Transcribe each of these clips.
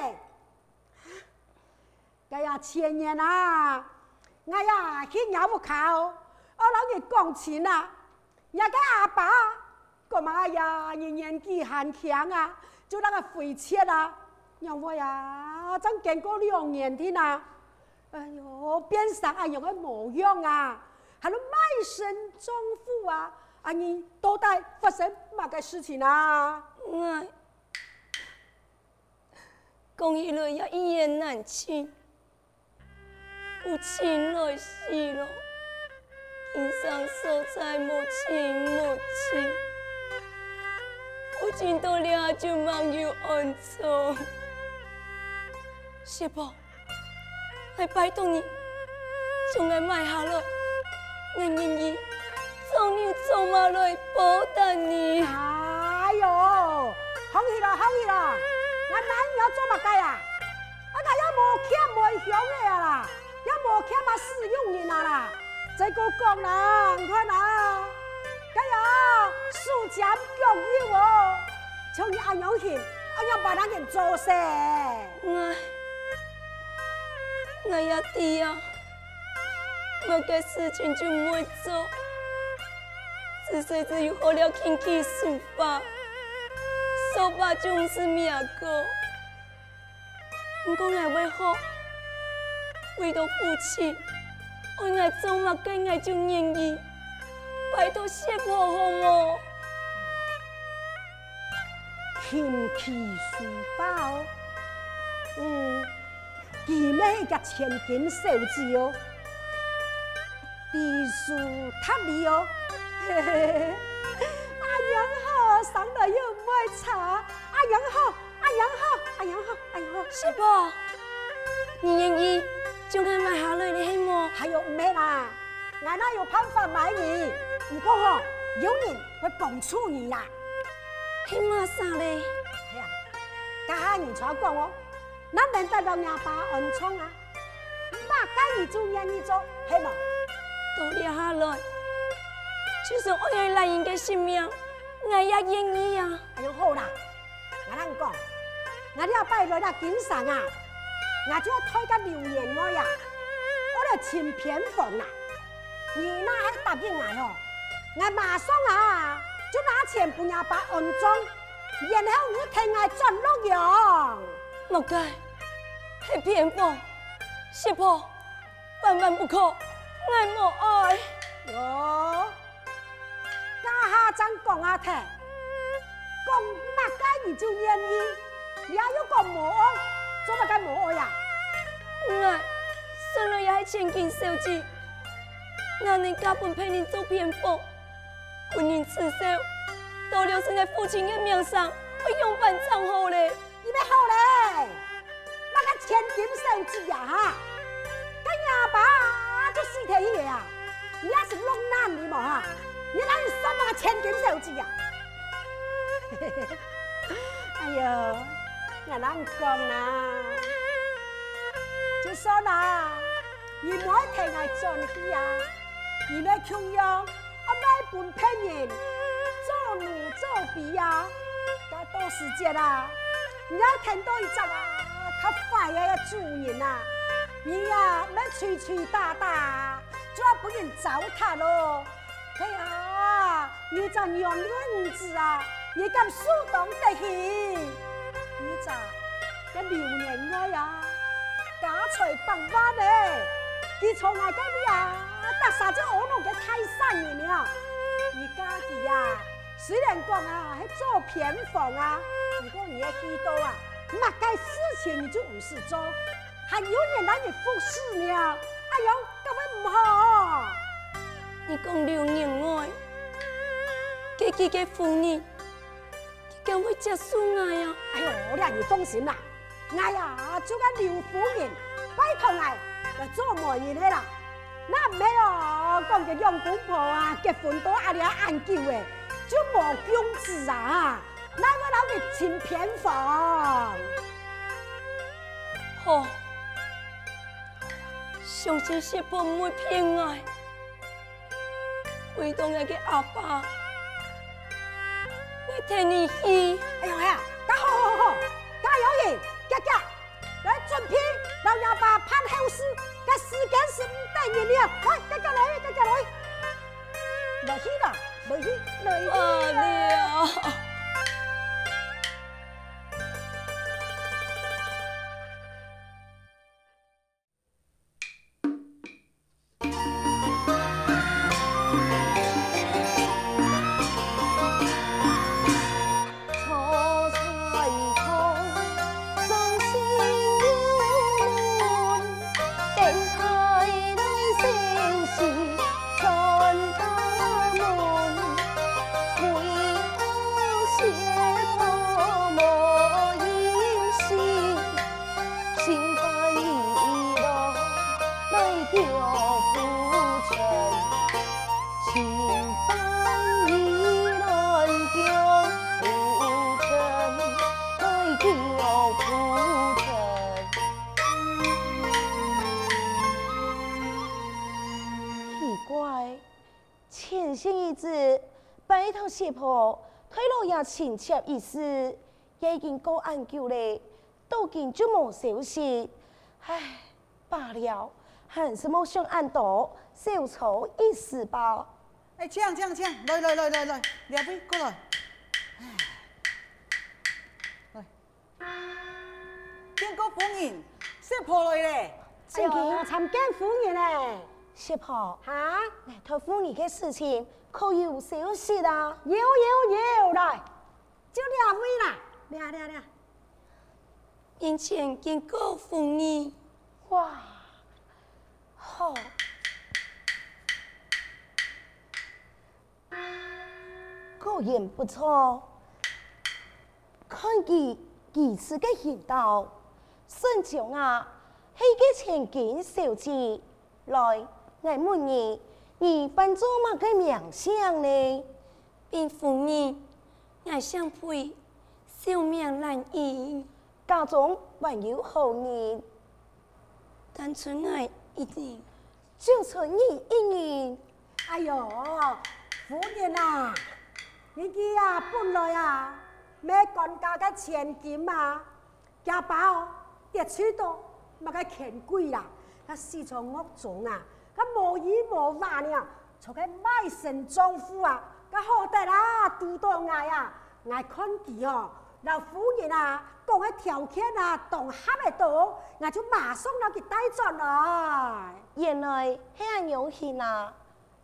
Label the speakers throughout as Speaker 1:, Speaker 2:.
Speaker 1: 嘞？哎呀，前年啊，哎呀去鸟屋口，我老爷讲钱啊，人家阿爸。个妈呀，年年纪还强啊，就那个回切啊，让我呀，真经过两年天啊，哎呦，变成哎样个模样啊，还能卖身葬父啊，啊你到底发生乜个事情啊？
Speaker 2: 嗯讲起来也一言难尽，父亲来世了，天上所在母亲母亲。我见到了就忙于安葬，师婆，来拜托你将我埋下来，我愿意做牛做马来报答你。
Speaker 1: 哎呦，好气啦，好气啦，我哪要做乜计啊？啊，我也无欠无乡的啊啦，也无欠嘛使用人啊啦，再个讲啦，你看啊。哎呀，苏家强硬哦，像你阿娘型，阿娘把那人做死。
Speaker 2: 我，我也弟呀，某个事情就没做，只是只有好了轻轻抒发，说吧就是命过。不过爱为何为了父亲，我爱做嘛该爱就愿意。拜托谢婆好么？
Speaker 1: 琴棋书报，嗯，记咩一个千金小姐哦，读书读理哦，嘿嘿嘿，阿娘好，上来又买茶，阿娘好，阿娘好，阿娘好，阿娘好，
Speaker 2: 师婆，你愿意就该买下来的是么？
Speaker 1: 还有咩啦？俺哪有办法买你？不过吼，有人会帮助你呀。
Speaker 2: 嘿嘛啥嘞？
Speaker 1: 哎呀，家下你才讲哦，那能得到伢爸恩宠啊？那该你做愿意做，嘿嘛？
Speaker 2: 都留下来，就是我要来人的性命，我也愿意呀。
Speaker 1: 哎呦好啦，我啷讲？我要拜来啦经常啊，我就要推个留言我呀，我来请偏房啦。你那还答应我哟？我马上啊，就拿钱不要把安装，然后我替我转录用。
Speaker 2: 莫该，太偏方，师婆，万万不可，我莫爱。
Speaker 1: 哟，家下真讲阿听，讲乜该你就愿意，也有个莫爱，做乜该莫爱呀？
Speaker 2: 我，生了也系千金小姐。我能家本陪你做偏方，婚姻刺绣，都留在父亲的名上，会永伴长好嘞。
Speaker 1: 你们好嘞，那个千金小姐呀哈，跟阿爸就死天爷啊，你也是弄男的嘛哈，你哪有算那个千金小姐呀？哎呦，我啷讲呢？就说啦，你莫替我转去呀。你来穷样，阿买本骗人，做奴做婢呀，该多时间啦。你要听到一只啊，他坏呀个主人呐，你呀，没吹吹打打，就要不人糟蹋喽。哎呀，你这娘娘子啊，你敢苏动得起？你这这流年我呀，家财百万嘞，你从哪个呀？大傻子我弄个太善人了，你家己呀，虽然讲啊，还做偏房啊，不过你也知道啊，那该事情你就不是做，还有人让你服侍呢，哎呦，根本不好。
Speaker 2: 你讲留年爱，给给给妇女，你敢会接受我呀？
Speaker 1: 哎呦，我俩你放心啦，我呀就跟刘夫人拜托我来做媒人的啦。那没有讲个杨公婆啊，结婚都阿俩安久的，就无公子啊，那个老的请偏房。
Speaker 2: 好，相信师婆唔会骗我，为当日个阿爸，我替你去。
Speaker 1: 哎呀呀，那好好好，加油耶，加油来准备，老阿爸办后事，这时间是唔等人了，来，家家来，加加来，来戏了，来戏，来去。
Speaker 2: 阿了。
Speaker 3: 师婆，推路也亲切意思，也已经过安久嘞，都见就冇消息。唉，罢了，还是冇想安多，小丑一时吧。
Speaker 4: 哎，这样这样这样，来来来来来，两位过来。来，见过夫人，师婆来咧。
Speaker 1: 最近参见夫人咧，
Speaker 3: 师婆。
Speaker 1: 哈？
Speaker 3: 来托付你的事情。可有消息啊？
Speaker 1: 有有有，来，就两位啦，俩俩俩。
Speaker 2: 面前见过夫人，
Speaker 3: 哇，好，果然不错。看佢几次的行道，孙强啊，系个前景小子，来，我问你。你扮做乜个名相呢？
Speaker 2: 并夫人，我想配小名兰姨，
Speaker 3: 家中还有后人，
Speaker 2: 但存爱一人，
Speaker 3: 就存你一人。
Speaker 1: 哎呦，夫人啊，你记啊本来啊咩管家嘅千金啊，家宝跌出到乜个钱贵啦，他私藏屋中啊。佢无依无话呢，做个卖身丈夫啊！佢好得啦，拄到爱啊，爱看见哦，老夫人啊，讲个条件啊，同合得到，我就马上攞佢带转来。
Speaker 3: 原来系咁样嘅啊！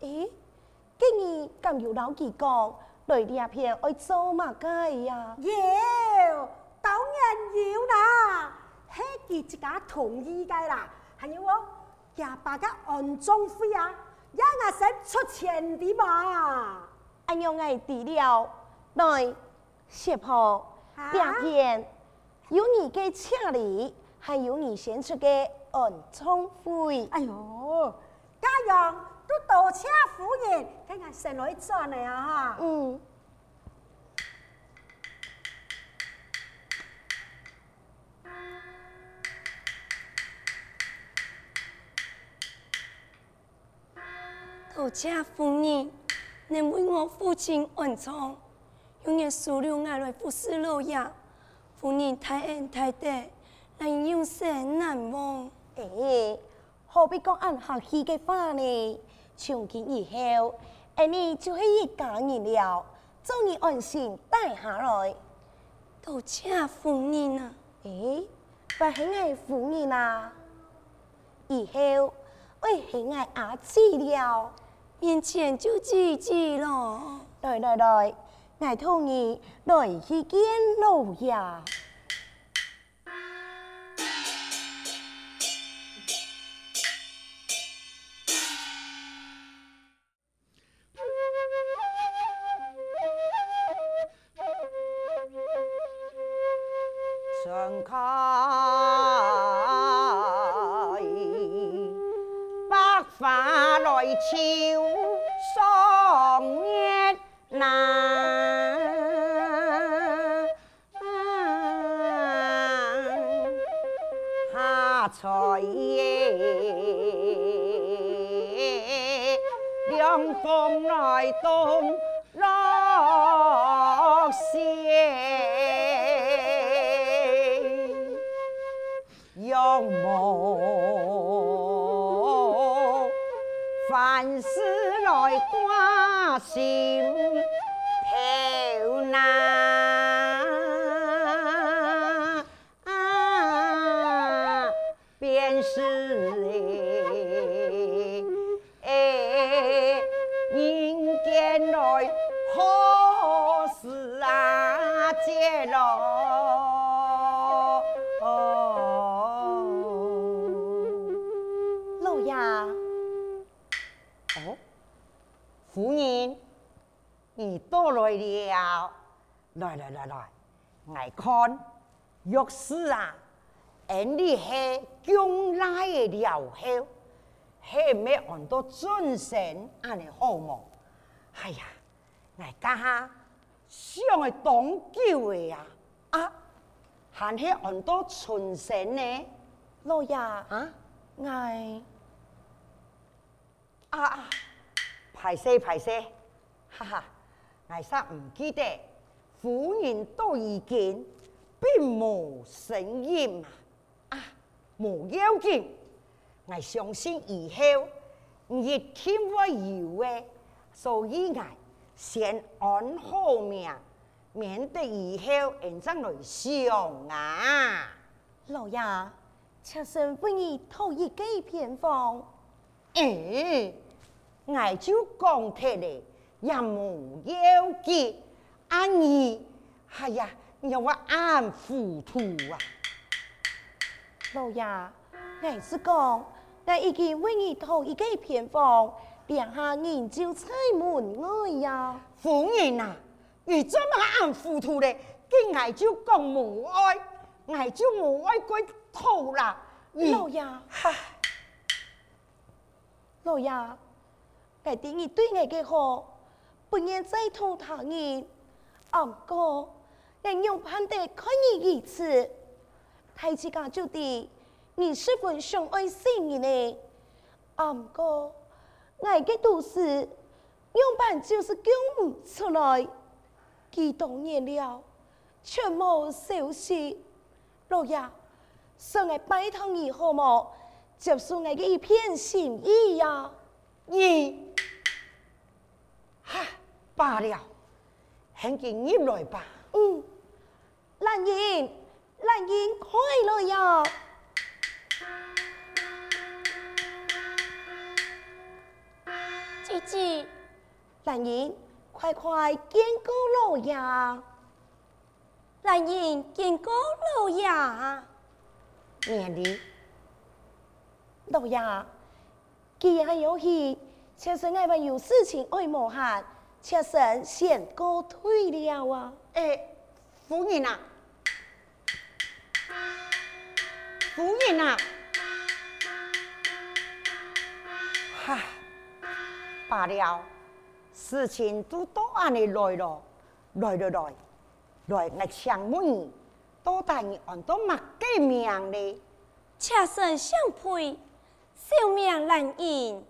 Speaker 3: 咦，今日咁有老几讲，来呢片爱做乜嘅呀？
Speaker 1: 有，当然有啦，系佢一家同意嘅啦，还有我。家爸个安装费啊，也我先出钱的嘛。
Speaker 3: 哎呦，我知了，来，师婆，两片有你嘅车里，还有你先出嘅安装费。
Speaker 1: 哎呦，家用都多谢夫人，睇我先来赚嚟啊哈。
Speaker 3: 嗯。
Speaker 2: 多谢夫人能为我父亲安葬，永远收留我来服侍老爷。夫人太恩太德，让永生难忘。
Speaker 3: 哎，何必讲按客气嘅话呢？从今以后，哎，你就是一家人了，祝你安心带下来。
Speaker 2: 多谢夫人啊！
Speaker 3: 哎，不系爱夫人啊，以后会系爱阿姊了。
Speaker 2: 面前就自己咯，
Speaker 3: 来来来，我同你来去见老爷。
Speaker 5: 盛开百花来俏。see 来来来来，来看，若是啊，俺你系将来的了后，系咪按到尊神安尼好么？哎呀，来家下想系当救的呀，啊，还系按到尊神呢？
Speaker 3: 老爷啊，我
Speaker 5: 啊啊，排泄排泄，哈哈。艾煞唔记得，夫人都已经并无声音啊！无要紧，我相信以后一定会有的，所以我先安好命，免得以后人怎来想啊！
Speaker 3: 老爷，妾身为你讨一个偏方，
Speaker 5: 嗯，我就讲起来。也无要紧，安儿，哎呀，你我安糊涂啊！
Speaker 3: 老爷，我是讲，我已经为你讨一个偏方，殿下研究猜门外呀。
Speaker 5: 夫人啊，你怎么安糊涂嘞？给爱就讲母爱，爱就母爱归讨啦。
Speaker 3: 老爷，
Speaker 5: 哈，
Speaker 3: 老爷，我对你对我的好。不愿再同他人，阿哥，人用盼得看你一次，太子家就地，你是否相爱心意呢？阿哥，爱的都是用盼就是讲不出来，几多年了，全无消息。老爷，上来拜托你好么？接受我的一片心意呀，
Speaker 5: 你。哈罢了，请进入来吧。
Speaker 3: 嗯，兰英，兰英，快乐呀！
Speaker 2: 姐姐，
Speaker 3: 兰英，快快见过老爷。
Speaker 2: 兰英，见过老爷。
Speaker 5: 免礼，
Speaker 3: 老爷，既然有喜，妾身爱还有事情爱莫闲。妾身先告退了啊！
Speaker 5: 哎，夫人啊，夫人啊，哈，罢了，事情都到安尼来了，来来来，来我请问你，到底你按到乜嘅命呢？
Speaker 2: 妾身相配，小命兰英。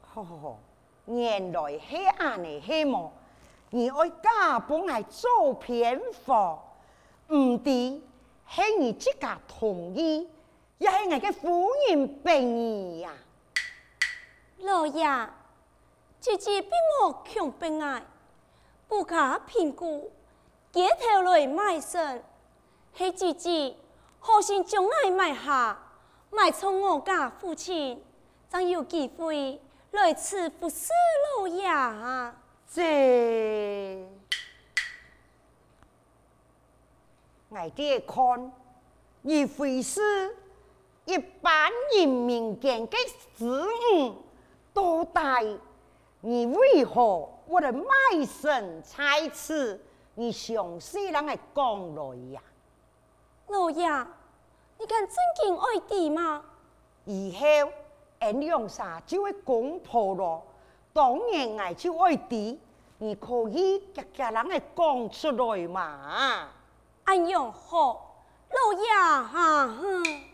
Speaker 5: 好好好。原来系安尼系么？你爱家本来做偏方，唔知系你自家同意，也系我嘅夫人俾你呀。
Speaker 2: 老爷，姐姐并冇强迫爱，不加评估，街头来卖身，系姐姐好心将爱卖下，卖从我家父亲，才有机会。来此不是老爷，
Speaker 5: 这我爹看，你非是一般人民间的事物，多大你为何我的卖身在此？你详细啷个讲来呀？
Speaker 2: 老爷，你敢真经爱弟吗？
Speaker 5: 以后。俺两啥就会公婆咯，当然爱就爱滴，你可以家家人来讲出来嘛。
Speaker 2: 哎呦好，老爷哈哼。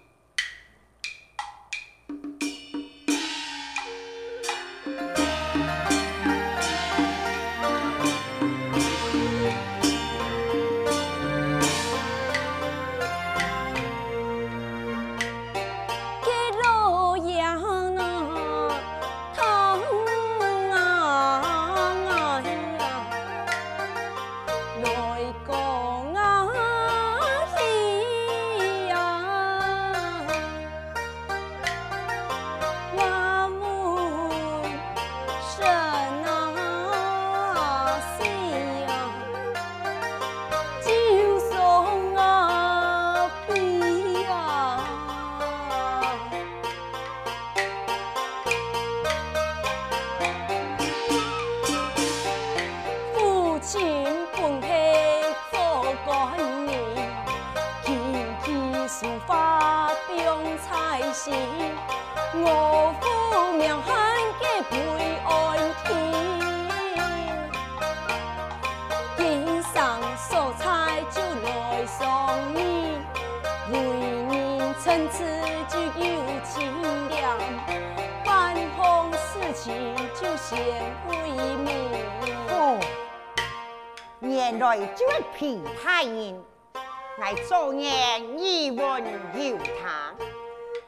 Speaker 5: 原来这位皮太人，我做人义文有他，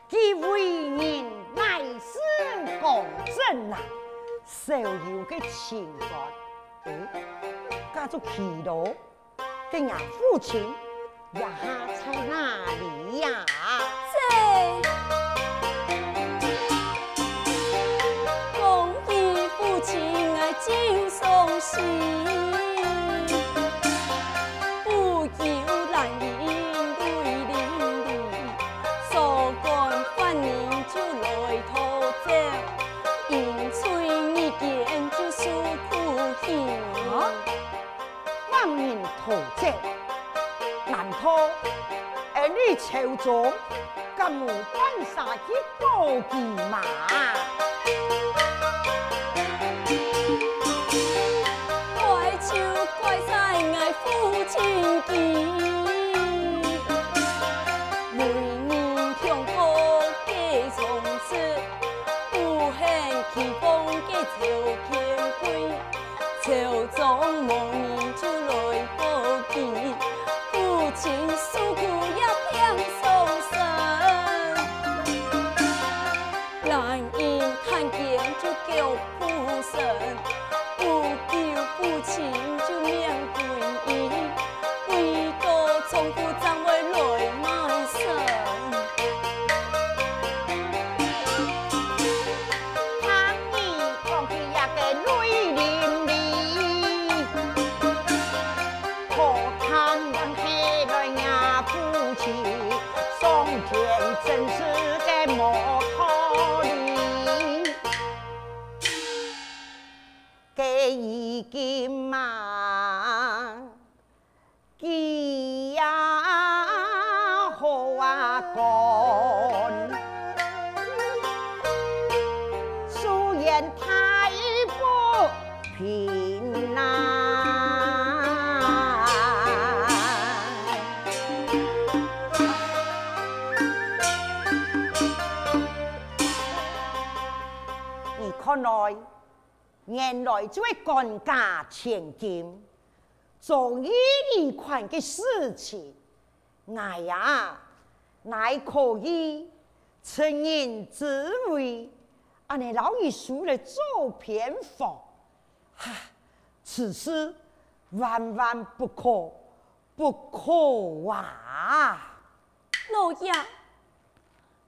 Speaker 5: 既为人乃是公正啊，少有个情感。哎，家族祈祷，跟人父亲也在哪里呀？Oh. 呀好啊
Speaker 2: 干。素颜太不平啊你
Speaker 5: 看来原来就会干家千金，做一连串的事情，哎呀，乃可以成人之危，俺你老爷输了做偏房，哈，此事万万不可，不可啊！
Speaker 2: 老爷，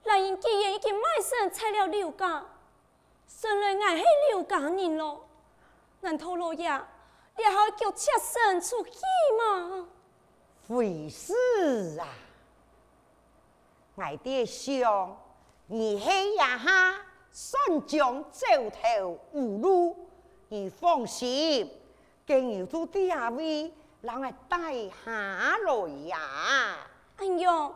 Speaker 2: 兰英既然已经卖身拆了刘家。生来爱是刘家人咯，难道老爷你还要叫妾身出去嘛。
Speaker 5: 回事啊，爱爹想你黑呀哈，算将走投无路，你放心，今日做第二位，让我带下来呀。
Speaker 2: 哎呦，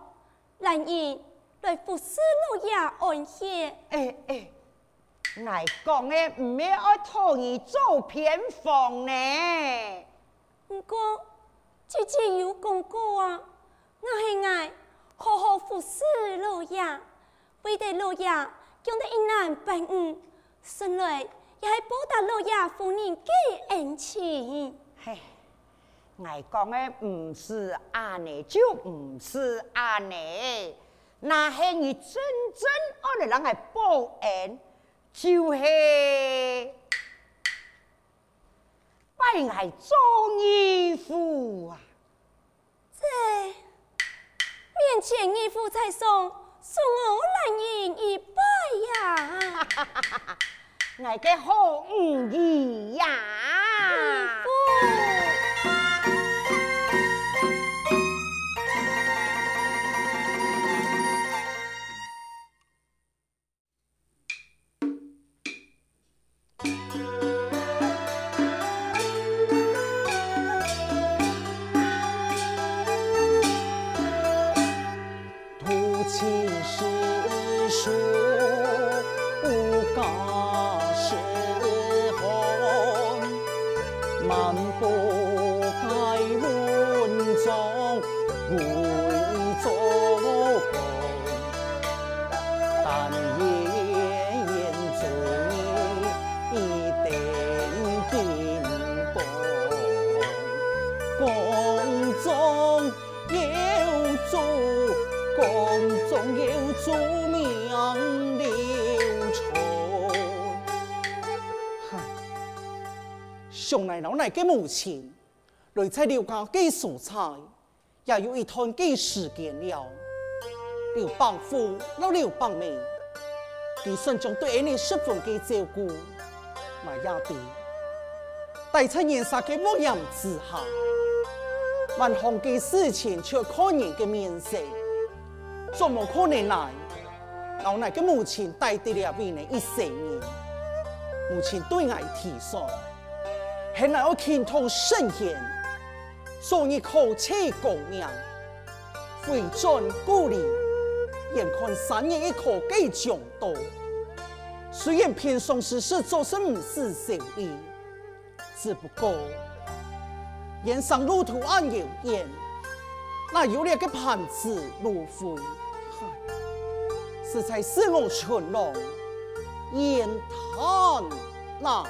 Speaker 2: 兰姨来服侍老爷安歇。
Speaker 5: 哎哎。欸爱讲的唔要爱托伊做偏房呢。
Speaker 2: 不过姐姐有讲过啊，我系爱好好服侍老爷，为得老爷将得一男半女，生来也系报答老爷夫人嘅恩情。
Speaker 5: 嘿，爱讲的唔是安尼，就唔是安尼，那系你真正爱嚟人来报恩。就是不爱中义父啊！
Speaker 2: 这面前义父才送，送我难言一拜呀、
Speaker 5: 啊！爱个好恩义呀！
Speaker 2: 义父。
Speaker 4: 上来老奶嘅母亲，来在刘家嘅蔬菜，也有一段嘅时间了。刘邦父老刘邦妹，你孙中对你十分嘅照顾，埋亚弟，但在年少嘅模样之下，万行嘅事情却看人嘅面色，怎么可能来？老奶嘅母亲带得了为你一生年，母亲对爱提说。现在我倾通圣贤，做一口气公名，回转故里，眼看三年一可给强盗。虽然平生世事做什么事胜利，只不过人生路途暗有限，那有两个盘子路灰，实在是我全龙言叹那。